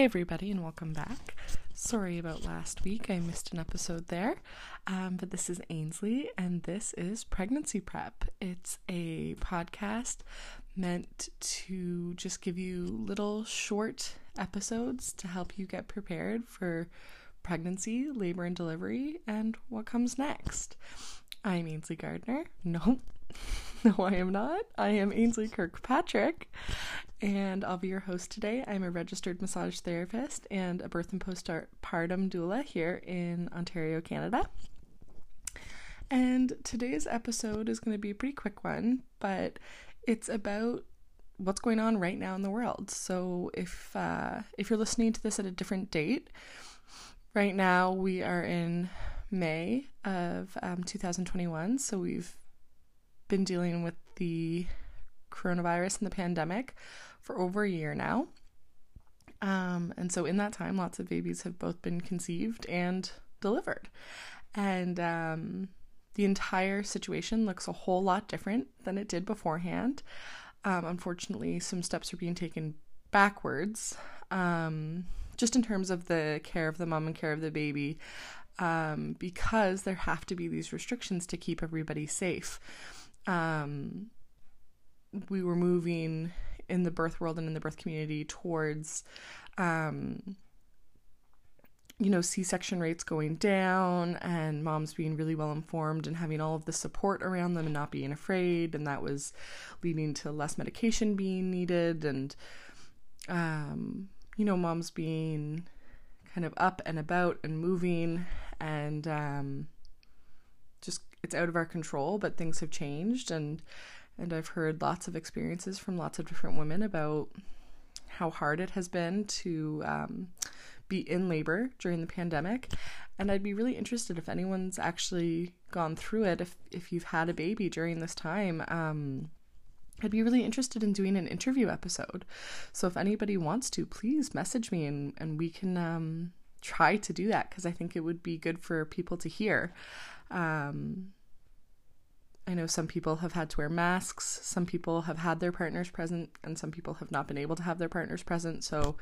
Hey, everybody, and welcome back. Sorry about last week, I missed an episode there. Um, but this is Ainsley, and this is Pregnancy Prep. It's a podcast meant to just give you little short episodes to help you get prepared for pregnancy, labor and delivery, and what comes next. I'm Ainsley Gardner. Nope. No, I am not. I am Ainsley Kirkpatrick, and I'll be your host today. I'm a registered massage therapist and a birth and postpartum doula here in Ontario, Canada. And today's episode is going to be a pretty quick one, but it's about what's going on right now in the world. So if uh, if you're listening to this at a different date, right now we are in May of um, 2021. So we've been dealing with the coronavirus and the pandemic for over a year now. Um, and so in that time, lots of babies have both been conceived and delivered. And um, the entire situation looks a whole lot different than it did beforehand. Um, unfortunately, some steps are being taken backwards, um, just in terms of the care of the mom and care of the baby, um, because there have to be these restrictions to keep everybody safe um, we were moving in the birth world and in the birth community towards um, you know c-section rates going down and moms being really well informed and having all of the support around them and not being afraid. And that was leading to less medication being needed and um, you know moms being kind of up and about and moving. And um, it's out of our control, but things have changed and and I've heard lots of experiences from lots of different women about how hard it has been to um, be in labor during the pandemic. And I'd be really interested if anyone's actually gone through it, if, if you've had a baby during this time. Um, I'd be really interested in doing an interview episode. So if anybody wants to, please message me and, and we can um, try to do that because I think it would be good for people to hear. Um, I know some people have had to wear masks, some people have had their partners present, and some people have not been able to have their partners present. So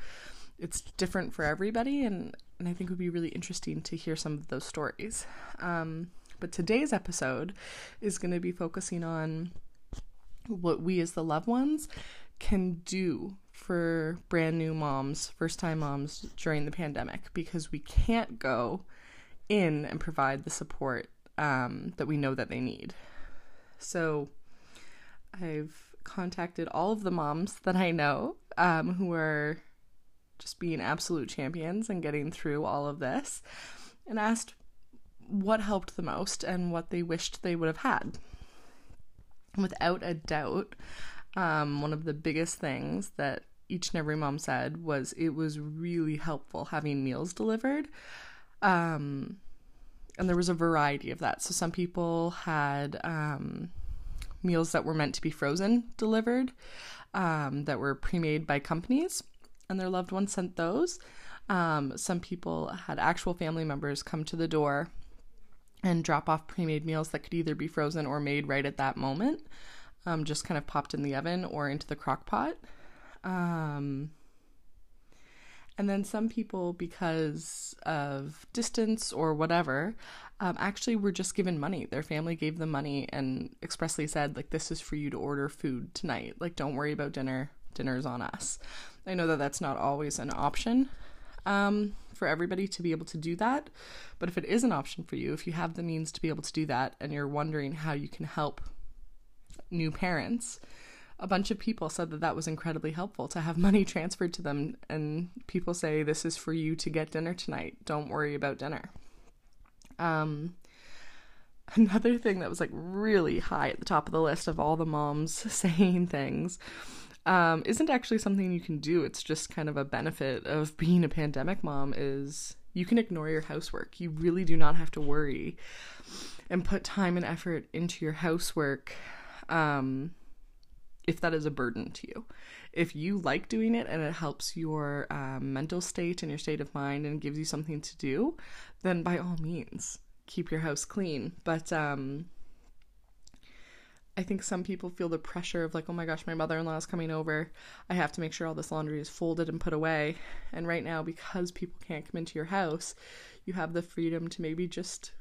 it's different for everybody, and, and I think it would be really interesting to hear some of those stories. Um, but today's episode is going to be focusing on what we as the loved ones can do for brand new moms, first time moms during the pandemic because we can't go in and provide the support um, that we know that they need. So I've contacted all of the moms that I know um, who are just being absolute champions and getting through all of this and asked what helped the most and what they wished they would have had. Without a doubt, um, one of the biggest things that each and every mom said was it was really helpful having meals delivered. Um, and there was a variety of that. So some people had um, meals that were meant to be frozen delivered, um, that were pre-made by companies, and their loved ones sent those. Um, some people had actual family members come to the door and drop off pre-made meals that could either be frozen or made right at that moment, um, just kind of popped in the oven or into the crock pot. Um, and then some people, because of distance or whatever, um, actually were just given money. Their family gave them money and expressly said, like, this is for you to order food tonight. Like, don't worry about dinner. Dinner's on us. I know that that's not always an option um, for everybody to be able to do that. But if it is an option for you, if you have the means to be able to do that and you're wondering how you can help new parents, a bunch of people said that that was incredibly helpful to have money transferred to them and people say this is for you to get dinner tonight. Don't worry about dinner. Um another thing that was like really high at the top of the list of all the moms saying things um, isn't actually something you can do. It's just kind of a benefit of being a pandemic mom is you can ignore your housework. You really do not have to worry and put time and effort into your housework. Um, if that is a burden to you. If you like doing it and it helps your um, mental state and your state of mind and gives you something to do, then by all means, keep your house clean. But um, I think some people feel the pressure of like, oh my gosh, my mother in law is coming over. I have to make sure all this laundry is folded and put away. And right now, because people can't come into your house, you have the freedom to maybe just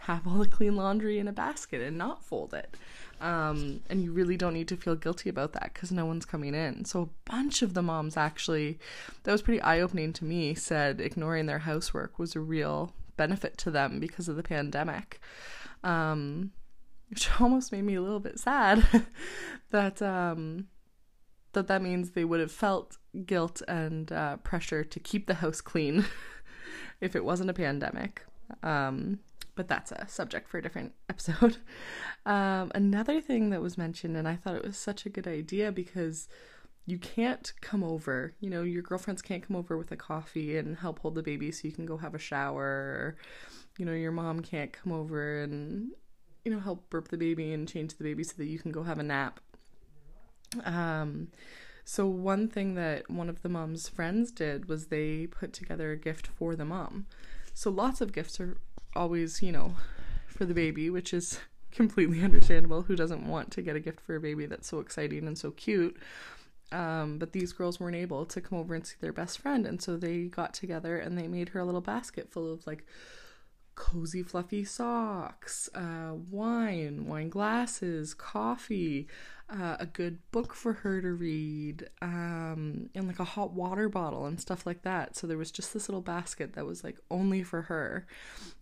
have all the clean laundry in a basket and not fold it. Um, and you really don't need to feel guilty about that because no one's coming in. So, a bunch of the moms actually, that was pretty eye opening to me, said ignoring their housework was a real benefit to them because of the pandemic. Um, which almost made me a little bit sad that um, that that means they would have felt guilt and uh, pressure to keep the house clean if it wasn't a pandemic. Um, but that's a subject for a different episode. Um, another thing that was mentioned, and I thought it was such a good idea because you can't come over, you know, your girlfriends can't come over with a coffee and help hold the baby so you can go have a shower. You know, your mom can't come over and, you know, help burp the baby and change the baby so that you can go have a nap. Um, so, one thing that one of the mom's friends did was they put together a gift for the mom. So, lots of gifts are always, you know, for the baby, which is completely understandable. Who doesn't want to get a gift for a baby that's so exciting and so cute? Um, but these girls weren't able to come over and see their best friend, and so they got together and they made her a little basket full of like cozy, fluffy socks, uh, wine, wine glasses, coffee, uh, a good book for her to read, um, and like a hot water bottle and stuff like that. So there was just this little basket that was like only for her.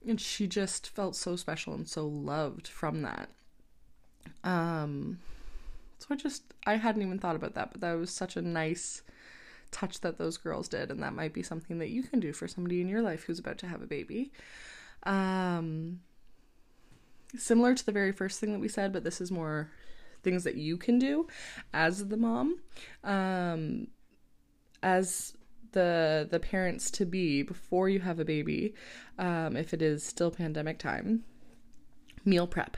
And she just felt so special and so loved from that. Um, so I just, I hadn't even thought about that, but that was such a nice touch that those girls did. And that might be something that you can do for somebody in your life who's about to have a baby. Um, similar to the very first thing that we said, but this is more things that you can do as the mom, um, as the the parents to be before you have a baby, um, if it is still pandemic time. Meal prep.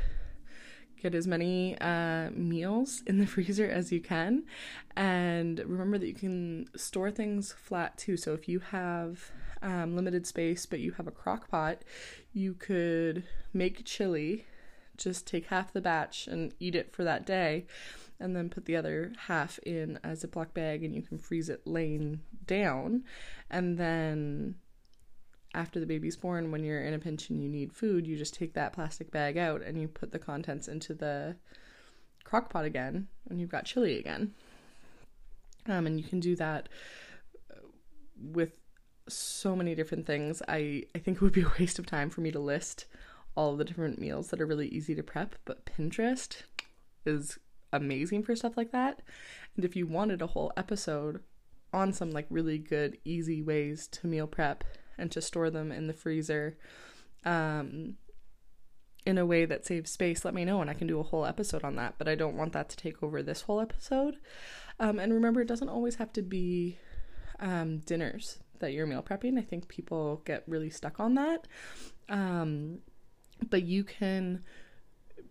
Get as many uh, meals in the freezer as you can, and remember that you can store things flat too. So if you have um, limited space, but you have a crock pot, you could make chili just take half the batch and eat it for that day and then put the other half in a Ziploc bag and you can freeze it laying down. And then after the baby's born, when you're in a pinch and you need food, you just take that plastic bag out and you put the contents into the crock pot again and you've got chili again. Um, and you can do that with so many different things. I, I think it would be a waste of time for me to list all the different meals that are really easy to prep, but Pinterest is amazing for stuff like that. And if you wanted a whole episode on some like really good, easy ways to meal prep and to store them in the freezer um, in a way that saves space, let me know and I can do a whole episode on that. But I don't want that to take over this whole episode. Um, and remember, it doesn't always have to be um, dinners that you're meal prepping. I think people get really stuck on that. Um, but you can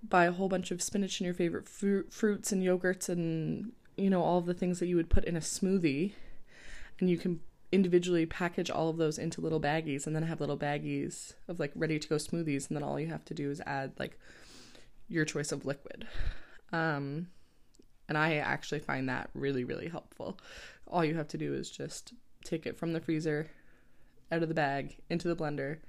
buy a whole bunch of spinach and your favorite fruit, fruits and yogurts and you know all the things that you would put in a smoothie and you can individually package all of those into little baggies and then have little baggies of like ready to go smoothies and then all you have to do is add like your choice of liquid um and i actually find that really really helpful all you have to do is just take it from the freezer out of the bag into the blender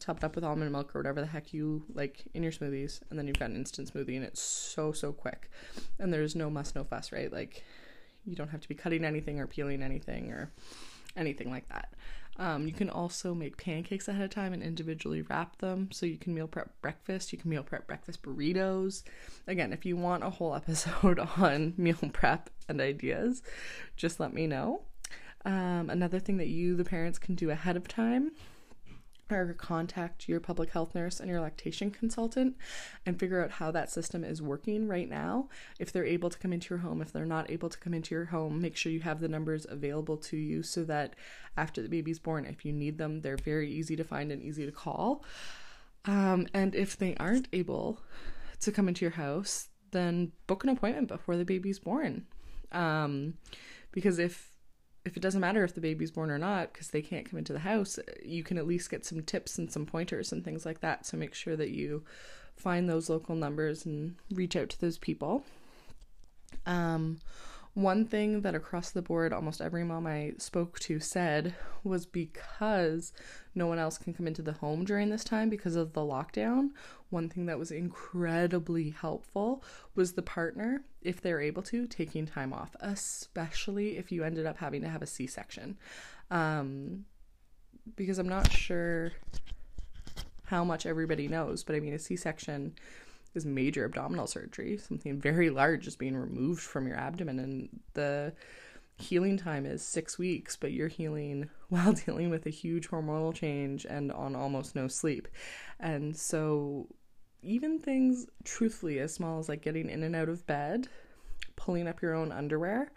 top it up with almond milk or whatever the heck you like in your smoothies, and then you've got an instant smoothie, and it's so so quick. And there's no muss, no fuss, right? Like you don't have to be cutting anything or peeling anything or anything like that. Um, you can also make pancakes ahead of time and individually wrap them. So you can meal prep breakfast. You can meal prep breakfast burritos. Again, if you want a whole episode on meal prep and ideas, just let me know. Um, another thing that you, the parents, can do ahead of time or contact your public health nurse and your lactation consultant and figure out how that system is working right now. If they're able to come into your home, if they're not able to come into your home, make sure you have the numbers available to you so that after the baby's born, if you need them, they're very easy to find and easy to call. Um, and if they aren't able to come into your house, then book an appointment before the baby's born. Um, because if if it doesn't matter if the baby's born or not because they can't come into the house you can at least get some tips and some pointers and things like that so make sure that you find those local numbers and reach out to those people. Um, one thing that across the board almost every mom I spoke to said was because no one else can come into the home during this time because of the lockdown. One thing that was incredibly helpful was the partner, if they're able to, taking time off, especially if you ended up having to have a C section. Um, because I'm not sure how much everybody knows, but I mean, a C section is major abdominal surgery. Something very large is being removed from your abdomen, and the healing time is six weeks, but you're healing while dealing with a huge hormonal change and on almost no sleep. And so, even things truthfully as small as like getting in and out of bed, pulling up your own underwear,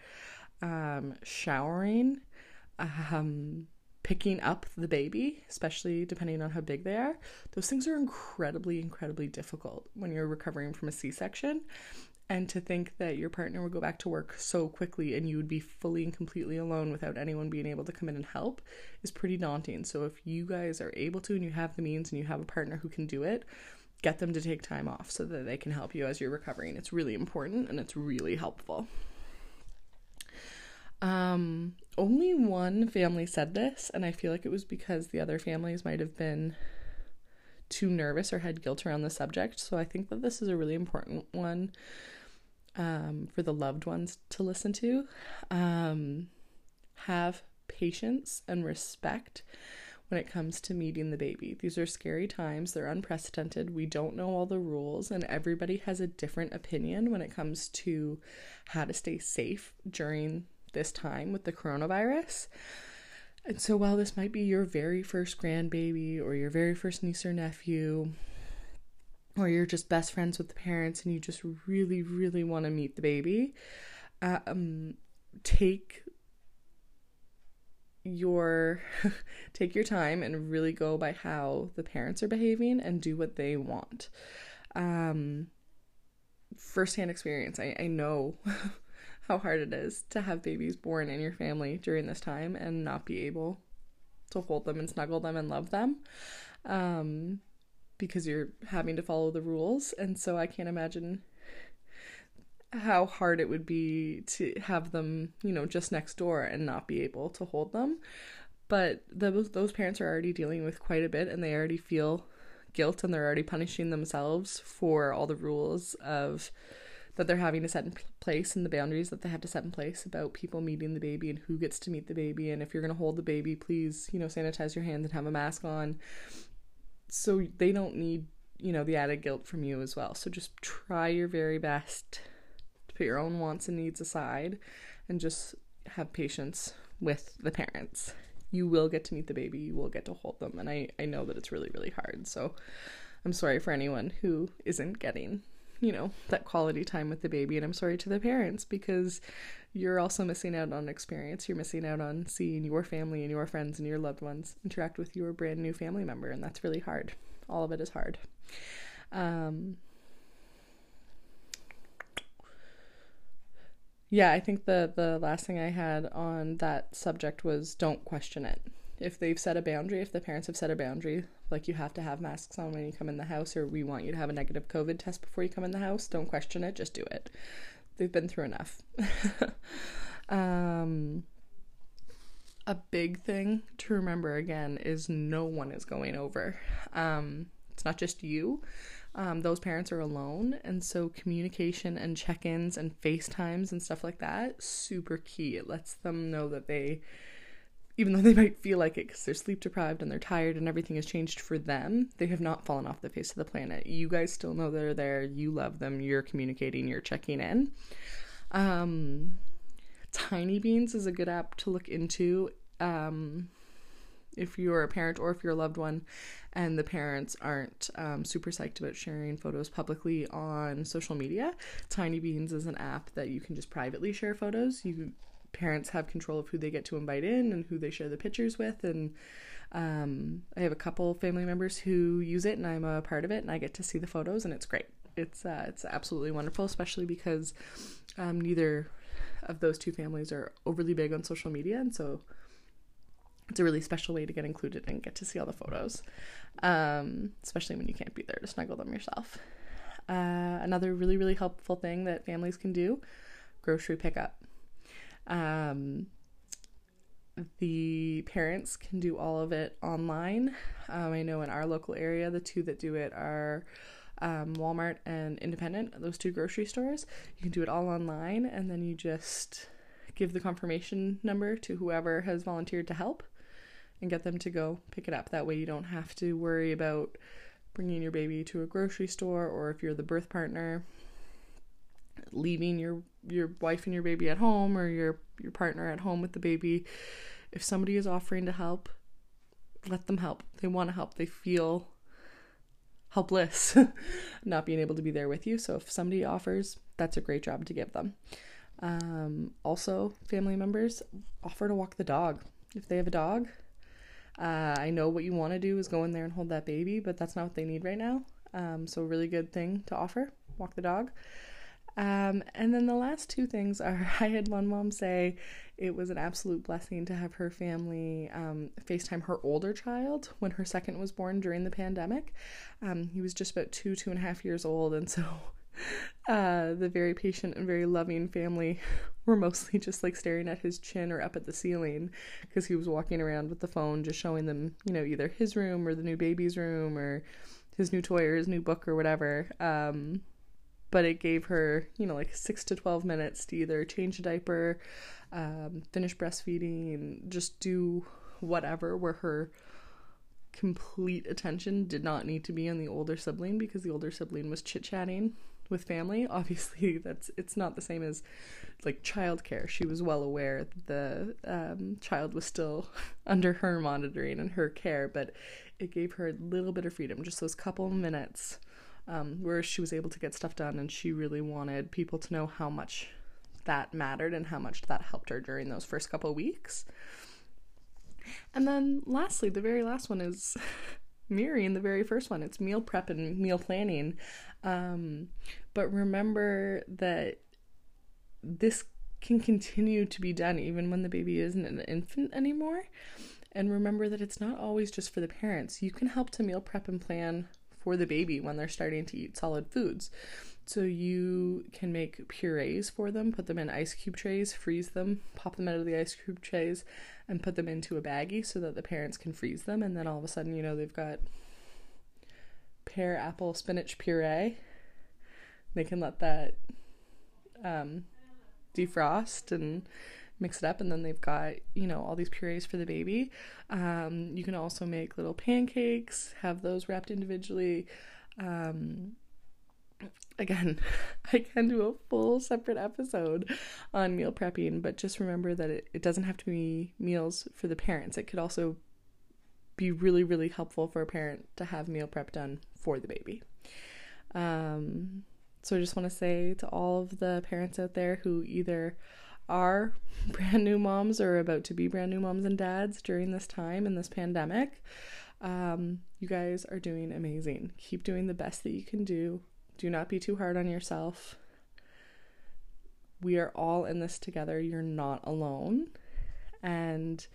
um, showering, um, picking up the baby, especially depending on how big they are, those things are incredibly, incredibly difficult when you're recovering from a C section. And to think that your partner would go back to work so quickly and you would be fully and completely alone without anyone being able to come in and help is pretty daunting. So, if you guys are able to and you have the means and you have a partner who can do it, get them to take time off so that they can help you as you're recovering. It's really important and it's really helpful. Um, only one family said this, and I feel like it was because the other families might have been too nervous or had guilt around the subject. So I think that this is a really important one um, for the loved ones to listen to. Um, have patience and respect when it comes to meeting the baby. These are scary times, they're unprecedented. We don't know all the rules, and everybody has a different opinion when it comes to how to stay safe during this time with the coronavirus. And so, while this might be your very first grandbaby or your very first niece or nephew, or you're just best friends with the parents and you just really, really want to meet the baby, um, take your take your time and really go by how the parents are behaving and do what they want. Um, firsthand experience, I, I know how hard it is to have babies born in your family during this time and not be able to hold them and snuggle them and love them um, because you're having to follow the rules. And so I can't imagine how hard it would be to have them, you know, just next door and not be able to hold them. But those those parents are already dealing with quite a bit and they already feel guilt and they're already punishing themselves for all the rules of that they're having to set in place and the boundaries that they have to set in place about people meeting the baby and who gets to meet the baby. And if you're going to hold the baby please you know sanitize your hands and have a mask on. So they don't need you know the added guilt from you as well. So just try your very best to put your own wants and needs aside and just have patience with the parents. You will get to meet the baby. You will get to hold them. And i i know that it's really really hard. So i'm sorry for anyone who isn't getting you know, that quality time with the baby. And I'm sorry to the parents because you're also missing out on experience. You're missing out on seeing your family and your friends and your loved ones interact with your brand new family member. And that's really hard. All of it is hard. Um, yeah, I think the the last thing I had on that subject was don't question it. If they've set a boundary, if the parents have set a boundary, like you have to have masks on when you come in the house or we want you to have a negative covid test before you come in the house. Don't question it just do it. They've been through enough. Um a big thing to remember again is no one is going over. Um it's not just you. Um, those parents are alone and so communication and check-ins and facetimes and stuff like that super key. It lets them know that they even though they might feel like it because they're sleep deprived and they're tired and everything has changed for them, they have not fallen off the face of the planet. You guys still know they're there. You love them. You're communicating. You're checking in. Um, Tinybeans is a good app to look into. Um, if you're a parent or if you're a loved one and the parents aren't um, super psyched about sharing photos publicly on social media, Tinybeans is an app that you can just privately share photos. You parents have control of who they get to invite in and who they share the pictures with and um, i have a couple family members who use it and i'm a part of it and i get to see the photos and it's great it's uh, it's absolutely wonderful especially because um, neither of those two families are overly big on social media and so it's a really special way to get included and get to see all the photos, um, especially when you can't be there to snuggle them yourself. Uh, another really, really helpful thing that families can do grocery pickup. Um, the parents can do all of it online. Um, I know in our local area, the two that do it are um, Walmart and Independent, those two grocery stores. You can do it all online, and then you just give the confirmation number to whoever has volunteered to help and get them to go pick it up. That way, you don't have to worry about bringing your baby to a grocery store or if you're the birth partner leaving your your wife and your baby at home or your your partner at home with the baby if somebody is offering to help let them help. They want to help. They feel helpless not being able to be there with you. So if somebody offers that's a great job to give them. Um, also family members offer to walk the dog. If they have a dog uh, I know what you want to do is go in there and hold that baby, but that's not what they need right now. Um, so, really good thing to offer walk the dog. Um, and then the last two things are I had one mom say it was an absolute blessing to have her family um, FaceTime her older child when her second was born during the pandemic. Um, he was just about two, two and a half years old, and so uh, the very patient and very loving family were mostly just like staring at his chin or up at the ceiling because he was walking around with the phone, just showing them, you know, either his room or the new baby's room or his new toy or his new book or whatever. Um, but it gave her, you know, like six to 12 minutes to either change a diaper, um, finish breastfeeding, just do whatever where her complete attention did not need to be on the older sibling because the older sibling was chit chatting with family. Obviously, that's it's not the same as like childcare. She was well aware the um, child was still under her monitoring and her care, but it gave her a little bit of freedom, just those couple minutes um, where she was able to get stuff done, and she really wanted people to know how much that mattered and how much that helped her during those first couple weeks. And then, lastly, the very last one is mirroring the very first one. It's meal prep and meal planning. Um, but remember that this can continue to be done even when the baby isn't an infant anymore. And remember that it's not always just for the parents. You can help to meal prep and plan for the baby when they're starting to eat solid foods. So you can make purees for them, put them in ice cube trays, freeze them, pop them out of the ice cube trays, and put them into a baggie so that the parents can freeze them. And then all of a sudden, you know, they've got pear, apple, spinach puree. They can let that um, defrost and mix it up and then they've got you know all these purees for the baby. Um, you can also make little pancakes have those wrapped individually. Um, again i can do a full separate episode on meal prepping but just remember that it, it doesn't have to be meals for the parents. It could also be really really helpful for a parent to have meal prep done for the baby. Um, so I just want to say to all of the parents out there who either are brand new moms or about to be brand new moms and dads during this time in this pandemic, um, you guys are doing amazing. Keep doing the best that you can do. Do not be too hard on yourself. We are all in this together. You're not alone. And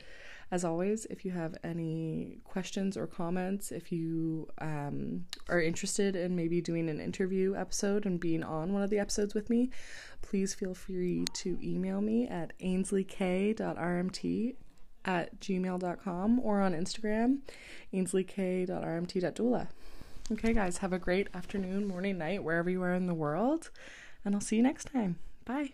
as always, if you have any questions or comments, if you um, are interested in maybe doing an interview episode and being on one of the episodes with me, please feel free to email me at ainsleyk.rmt at gmail.com or on Instagram, ainsleyk.rmt.doula. Okay, guys, have a great afternoon, morning, night, wherever you are in the world, and I'll see you next time. Bye.